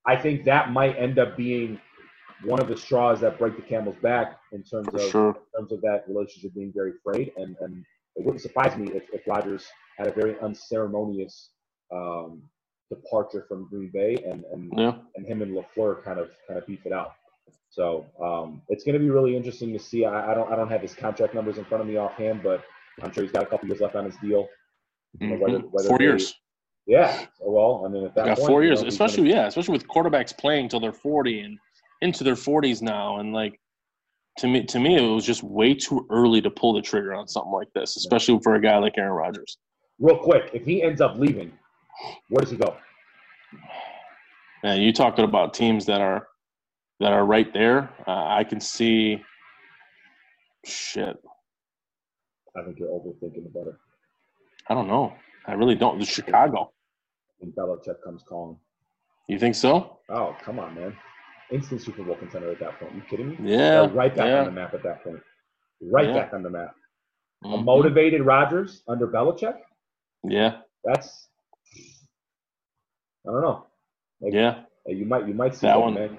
I think that might end up being one of the straws that break the camel's back in terms of sure. in terms of that relationship being very frayed. And and it wouldn't surprise me if, if Rodgers had a very unceremonious um, departure from Green Bay and and, yeah. and him and LaFleur kind of kind of beef it out. So um, it's going to be really interesting to see. I, I, don't I don't have his contract numbers in front of me offhand, but I'm sure he's got a couple years left on his deal. Mm-hmm. whether, whether Four they, years. Yeah. Well, I mean, at that got point, four you years, know, especially gonna- yeah, especially with quarterbacks playing till they're forty and into their forties now, and like to me, to me, it was just way too early to pull the trigger on something like this, especially for a guy like Aaron Rodgers. real quick. If he ends up leaving, where does he go? And you talking about teams that are that are right there. Uh, I can see. Shit, I think you're overthinking about it. I don't know. I really don't. The Chicago. And Belichick comes calling. You think so? Oh, come on, man. Instant Super Bowl contender at that point. you kidding me? Yeah. They're right back yeah. on the map at that point. Right Yeah. back on the map. A Mhm. motivated Rodgers under Belichick. Yeah. That's I don't know. Like, Yeah. You might you might see That that, one- man.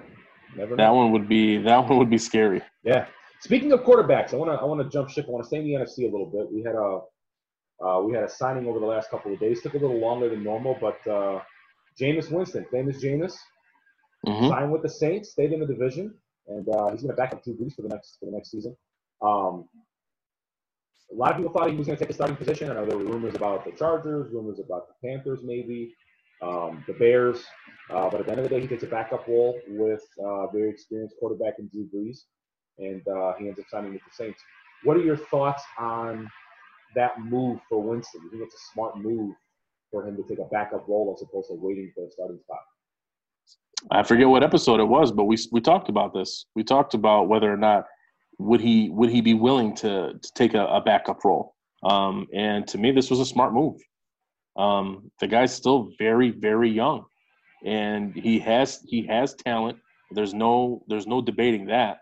Never That know. one would be that one would be scary. Yeah. Speaking of quarterbacks, I want to I want to jump ship. I want to stay in the NFC a little bit. We had a uh, we had a signing over the last couple of days. Took a little longer than normal, but uh, Jameis Winston, famous Jameis, hmm signed with the Saints, stayed in the division, and uh, he's going to back up Drew Brees for the next for the next season. Um, a lot of people thought he was going to take a starting position. I know there were rumors about the Chargers, rumors about the Panthers, maybe um, the Bears. Uh, but at the end of the day, he takes a backup role with uh, very experienced quarterback in Drew Brees, and uh, he ends up signing with the Saints. What are your thoughts on that move for Winston? Do you think it's a smart move for him to take a backup role as opposed to waiting for a starting spot? I forget what episode it was, but we we talked about this. We talked about whether or not would he would he be willing to to take a, a backup role. Um, and to me, this was a smart move. Um, the guy's still very very young, and he has he has talent. There's no there's no debating that.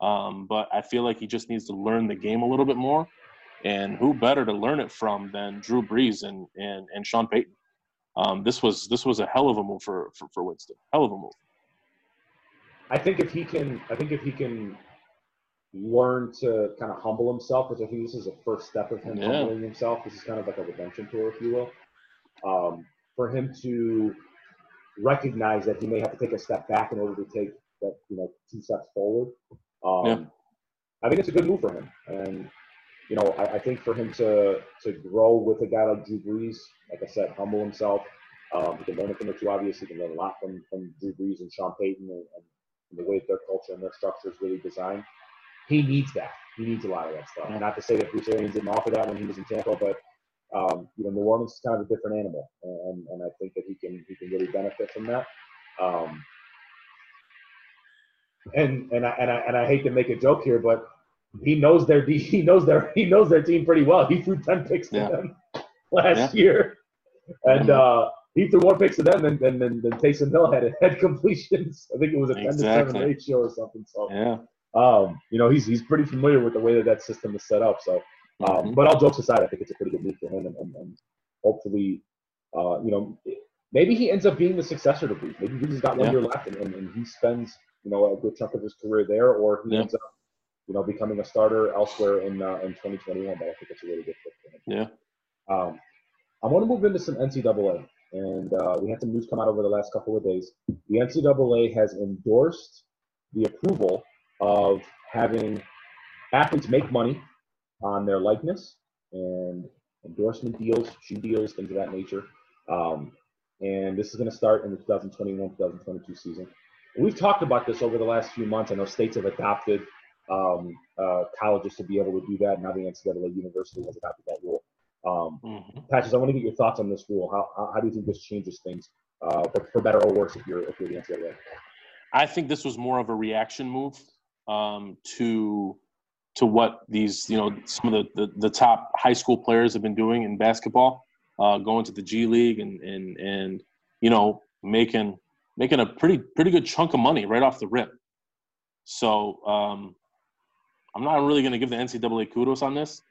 Um, but I feel like he just needs to learn the game a little bit more. And who better to learn it from than Drew Brees and and, and Sean Payton? Um, this was this was a hell of a move for, for for Winston. Hell of a move. I think if he can, I think if he can learn to kind of humble himself, which I think this is a first step of him Yeah. humbling himself. This is kind of like a redemption tour, if you will. Um, for him to recognize that he may have to take a step back in order to take that, you know, two steps forward. Um, Yeah. I think it's a good move for him, and you know, I, I think for him to to grow with a guy like Drew Brees, like I said, humble himself. Um, he can learn from the two. Obviously, he can learn a lot from from Drew Brees and Sean Payton and, and the way that their culture and their structure is really designed. He needs that. He needs a lot of that stuff. Yeah. Not to say that Bruce Arians didn't offer that when he was in Tampa, but um, you know, New Orleans is kind of a different animal, and, and I think that he can he can really benefit from that. Um, and and I, and I and I hate to make a joke here, but he knows their he knows their he knows their team pretty well. He threw ten picks to Yeah. them last year, and uh, he threw more picks to them than than, than, than Taysom Hill had had completions. I think it was a ten to seven ratio or something. So Yeah. um, you know he's he's pretty familiar with the way that that system is set up. So um, Mhm. but all jokes aside, I think it's a pretty good move for him, and, and, and hopefully, uh, you know, maybe he ends up being the successor to Brees. Maybe Brees has got one Yeah. year left, and, and, and he spends you know a good chunk of his career there, or he Yeah. ends up you know becoming a starter elsewhere in uh, in 2021. But I think it's a really good fit for him. Yeah. Um, I want to move into some NCAA, and uh, we had some news come out over the last couple of days. The NCAA has endorsed the approval of having athletes make money on their likeness and endorsement deals, shoe deals, things of that nature. Um, and this is going to start in the 2021-2022 season. And we've talked about this over the last few months. I know states have adopted um, uh, colleges to be able to do that. Now the NCAA university has adopted that rule. Um, Mhm. Patches, I want to get your thoughts on this rule. How, how, how do you think this changes things, uh, for, for better or worse, if you're if you're the NCAA? I think this was more of a reaction move um, to to what these you know some of the, the, the top high school players have been doing in basketball, uh, going to the G League and and and you know making making a pretty pretty good chunk of money right off the rip. So um, I'm not really going to give the NCAA kudos on this,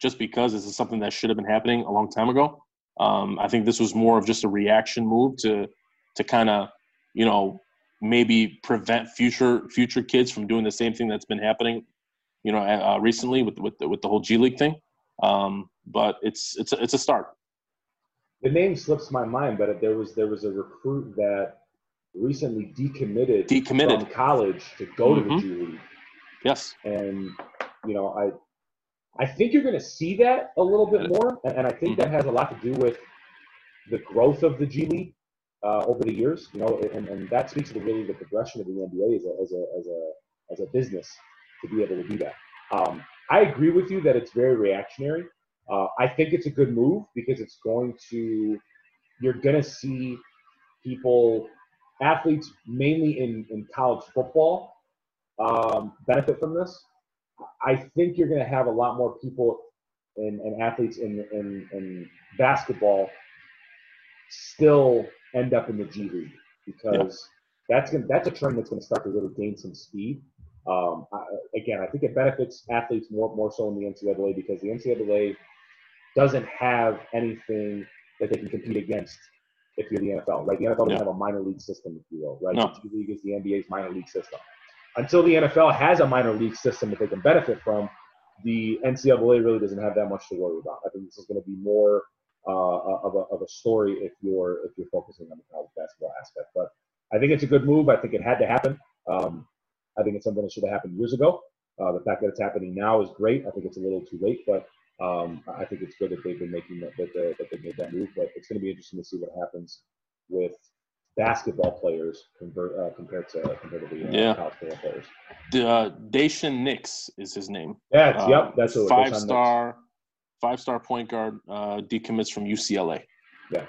just because this is something that should have been happening a long time ago. Um, I think this was more of just a reaction move to to kind of you know maybe prevent future future kids from doing the same thing that's been happening, you know, uh, recently with with the, with the whole G League thing. Um, but it's it's a, it's a start. The name slips my mind, but there was there was a recruit that recently decommitted, Decommitted. from college to go to Mhm. the G League, Yes. and you know I I think you're going to see that a little bit more, and, and I think that has a lot to do with the growth of the G League uh, over the years. You know, and, and that speaks to the really the progression of the NBA as a as a as a as a business to be able to do that. Um, I agree with you that it's very reactionary. Uh, I think it's a good move because it's going to you're going to see people, athletes mainly in, in college football, um, benefit from this. I think you're going to have a lot more people and, and athletes in, in, in basketball still end up in the G League because yeah. that's gonna, that's a trend that's going to start to really gain some speed. Um, I, again, I think it benefits athletes more more so in the NCAA because the NCAA doesn't have anything that they can compete against if you're the NFL, right? The NFL doesn't yeah. have a minor league system, if you will, right? No. The G League is the NBA's minor league system. Until the NFL has a minor league system that they can benefit from, the NCAA really doesn't have that much to worry about. I think this is going to be more uh, of, a, of a story if you're if you're focusing on the college basketball aspect. But I think it's a good move. I think it had to happen. Um, I think it's something that should have happened years ago. Uh, the fact that it's happening now is great. I think it's a little too late, but um, I think it's good that they've been making that that, they, that they made that move. But it's going to be interesting to see what happens with basketball players convert, uh, compared to compared to the uh, yeah. college football players. The, uh, Daishen Nix is his name. Yeah, uh, yep, that's a five star, five star point guard. Uh, decommits from UCLA. Yeah,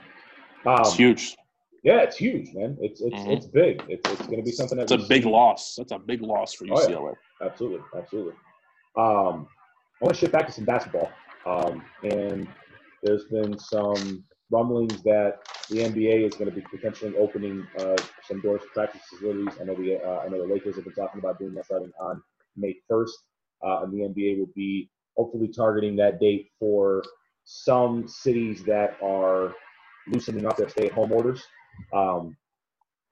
um, it's huge. Yeah, it's huge, man. It's it's mm-hmm. it's big. It's it's going to be something. That it's a big see. loss. That's a big loss for UCLA. Oh, yeah. Absolutely, absolutely. Um, I want to shift back to some basketball. Um, and there's been some rumblings that the NBA is going to be potentially opening uh, some doors for practice facilities. I know the uh, I know the Lakers have been talking about doing that starting on May 1st, uh, and the NBA will be hopefully targeting that date for some cities that are loosening up their stay-at-home orders. Um,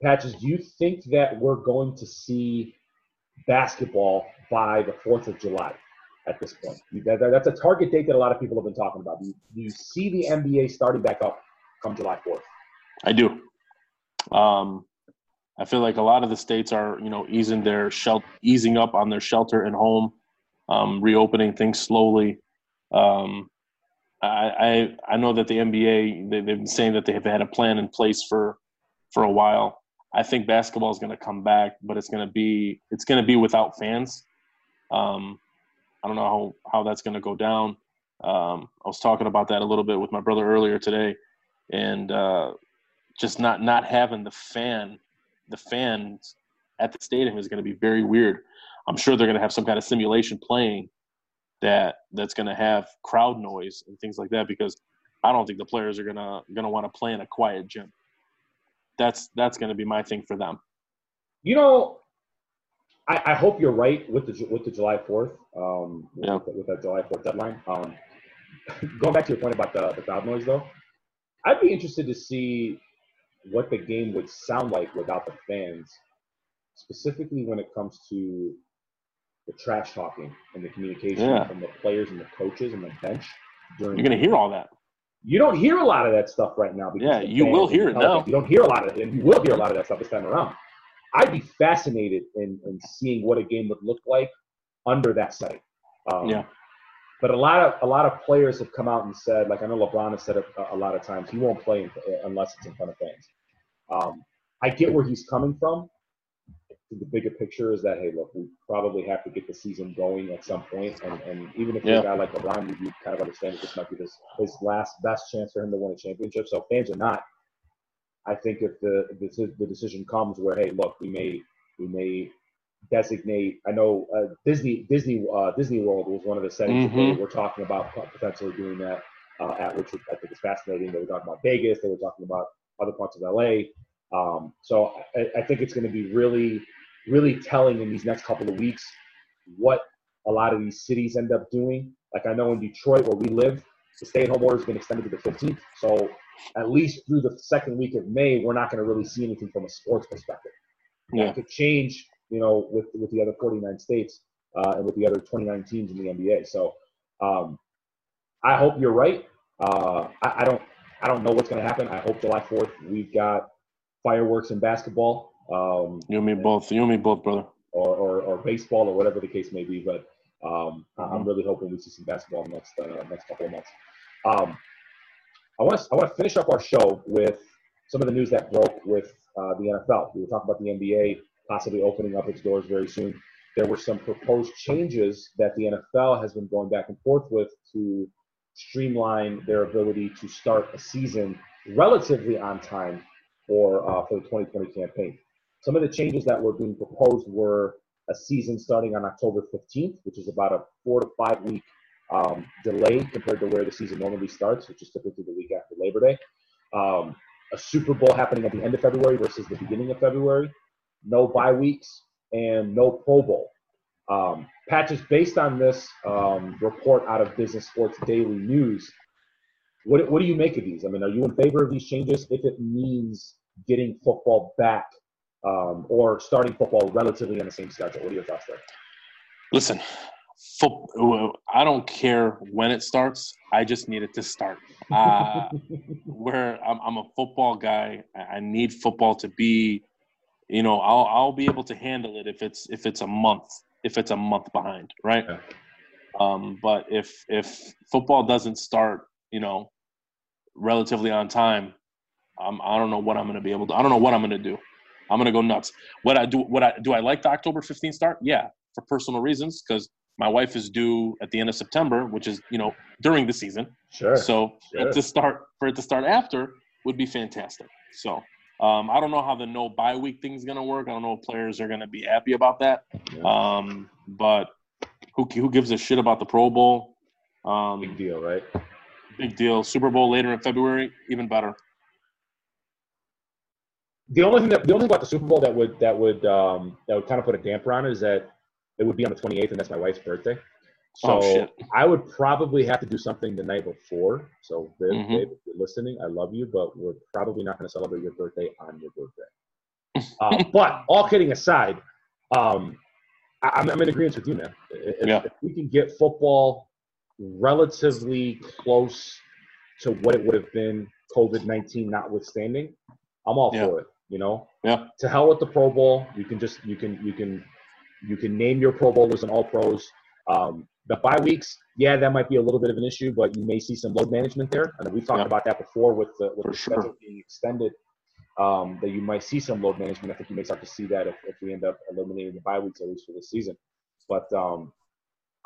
Patches, do you think that we're going to see basketball by the 4th of July? At this point. That, that's a target date that a lot of people have been talking about. Do you, do you see the NBA starting back up come July 4th? I do. Um, I feel like a lot of the states are, you know, easing their shel- easing up on their shelter and home, um, reopening things slowly. Um, I, I, I know that the NBA they, they've been saying that they have had a plan in place for for a while. I think basketball is going to come back, but it's going to be it's going to be without fans. Um, I don't know how, how that's going to go down. Um, I was talking about that a little bit with my brother earlier today, and uh, just not not having the fan, the fans at the stadium is going to be very weird. I'm sure they're going to have some kind of simulation playing that that's going to have crowd noise and things like that because I don't think the players are going to going to want to play in a quiet gym. That's that's going to be my thing for them. You know, I, I, hope you're right with the with the July Fourth, um, yeah. with, with that July Fourth deadline. Um, going back to your point about the, the crowd noise, though, I'd be interested to see what the game would sound like without the fans, specifically when it comes to the trash talking and the communication yeah. from the players and the coaches and the bench. During You're going to hear all that. You don't hear a lot of that stuff right now. yeah, you will hear it now. You don't hear a lot of it, and you will hear a lot of that stuff this time around. I'd be fascinated in, in seeing what a game would look like under that setting. Um, yeah. But a lot of a lot of players have come out and said, like I know LeBron has said it a, a lot of times, he won't play unless it's in front of fans. Um, I get where he's coming from. The bigger picture is that hey, look, we probably have to get the season going at some point, and, and even if you're a guy like LeBron, you, you kind of understand that this might be his, his last best chance for him to win a championship. So fans are not I think if the, the the decision comes where hey, look, we may we may designate. I know uh, Disney Disney uh, Disney World was one of the settings mm-hmm. we're talking about potentially doing that uh, at, which I think is fascinating. They were talking about Vegas. They were talking about other parts of LA. Um, so I, I think it's going to be really really telling in these next couple of weeks what a lot of these cities end up doing. Like I know in Detroit where we live, the stay-at-home order has been extended to the 15th. So at least through the second week of May, we're not going to really see anything from a sports perspective. Yeah. It could change, you know, with with the other 49 states uh, and with the other 29 teams in the NBA. So um, I hope you're right. Uh, I, I, don't I don't know what's going to happen. I hope July 4th we've got fireworks and basketball. Um, you and me both. You and me both, brother. Or, or, or baseball or whatever the case may be. But um, mm-hmm. I'm really hoping we see some basketball in the next uh, next couple of months. Um, I want to I want to finish up our show with some of the news that broke with uh, the NFL. We were talking about the NBA possibly opening up its doors very soon. There were some proposed changes that the NFL has been going back and forth with to streamline their ability to start a season relatively on time for uh, for the 2020 campaign. Some of the changes that were being proposed were a season starting on October 15th, which is about a four to five week um, delay compared to where the season normally starts, which is typically the week after Labor Day. Um, a Super Bowl happening at the end of February versus the beginning of February. No bye weeks and no Pro Bowl. Um, patches based on this um, report out of Business Sports Daily News. What, what do you make of these? I mean, are you in favor of these changes if it means getting football back um, or starting football relatively on the same schedule? What are your thoughts there? Listen, I don't care when it starts. I just need it to start. Uh, where I'm, I'm, a football guy, I need football to be. You know, I'll I'll be able to handle it if it's if it's a month if it's a month behind, right? Yeah. Um, but if if football doesn't start, you know, relatively on time, I'm, I don't know what I'm going to be able to. I don't know what I'm going to do. I'm going to go nuts. What I do, what I do, I like the October 15th start. Yeah, for personal reasons, because my wife is due at the end of September, which is you know during the season. Sure. So sure. to start for it to start after would be fantastic. So um, I don't know how the no bye week thing is going to work. I don't know if players are going to be happy about that. Yeah. Um, but who who gives a shit about the Pro Bowl? Um, big deal, right? Big deal. Super Bowl later in February, even better. The only thing that the only thing about the Super Bowl that would that would um, that would kind of put a damper on it is that it would be on the 28th, and that's my wife's birthday. So oh, I would probably have to do something the night before. So, Viv, mm-hmm. If you're listening, I love you, but we're probably not going to celebrate your birthday on your birthday. uh, but all kidding aside, um, I, am in agreement with you, man. If, yeah. if, we can get football relatively close to what it would have been, COVID 19 notwithstanding, I'm all yeah. for it. You know, yeah. To hell with the Pro Bowl. You can just you can you can you can name your Pro Bowlers and All Pros. Um, the bye weeks, yeah, that might be a little bit of an issue, but you may see some load management there. I mean, we've talked yeah. about that before with the, with For the schedule sure. being extended. Um, that you might see some load management. I think you may start to see that if, if we end up eliminating the bye weeks at least for this season. But um,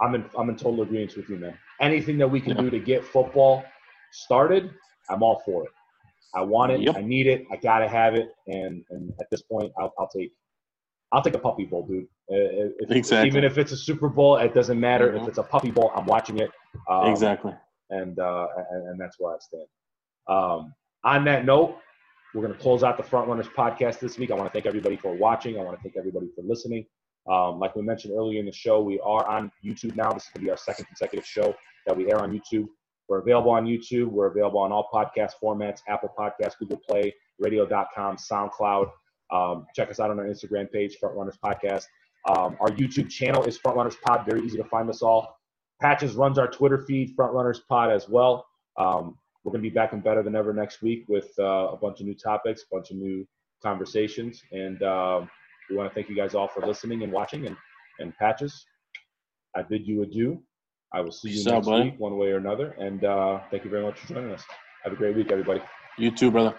I'm in I'm in total agreement with you, man. Anything that we can yeah. do to get football started, I'm all for it. I want it. Yep. I need it. I gotta have it. And and at this point, I'll, I'll take I'll take a puppy bowl, dude. Uh, if, exactly. Even if it's a Super Bowl, it doesn't matter. Mm-hmm. If it's a puppy bowl, I'm watching it. Um, exactly. And, uh, and, and that's where I stand. Um, on that note, we're going to close out the Front Runners podcast this week. I want to thank everybody for watching. I want to thank everybody for listening. Um, like we mentioned earlier in the show, we are on YouTube now. This is going to be our second consecutive show that we air on YouTube. We're available on YouTube. We're available on all podcast formats Apple Podcasts, Google Play, radio.com, SoundCloud. Um, check us out on our Instagram page, Front Runners Podcast. Um, our YouTube channel is Frontrunners Pod. Very easy to find us all. Patches runs our Twitter feed, Frontrunners Pod as well. Um, we're going to be back and better than ever next week with uh, a bunch of new topics, a bunch of new conversations. And uh, we want to thank you guys all for listening and watching. And, and Patches, I bid you adieu. I will see you next week, one way or another. And uh, thank you very much for joining us. Have a great week, everybody. You too, brother.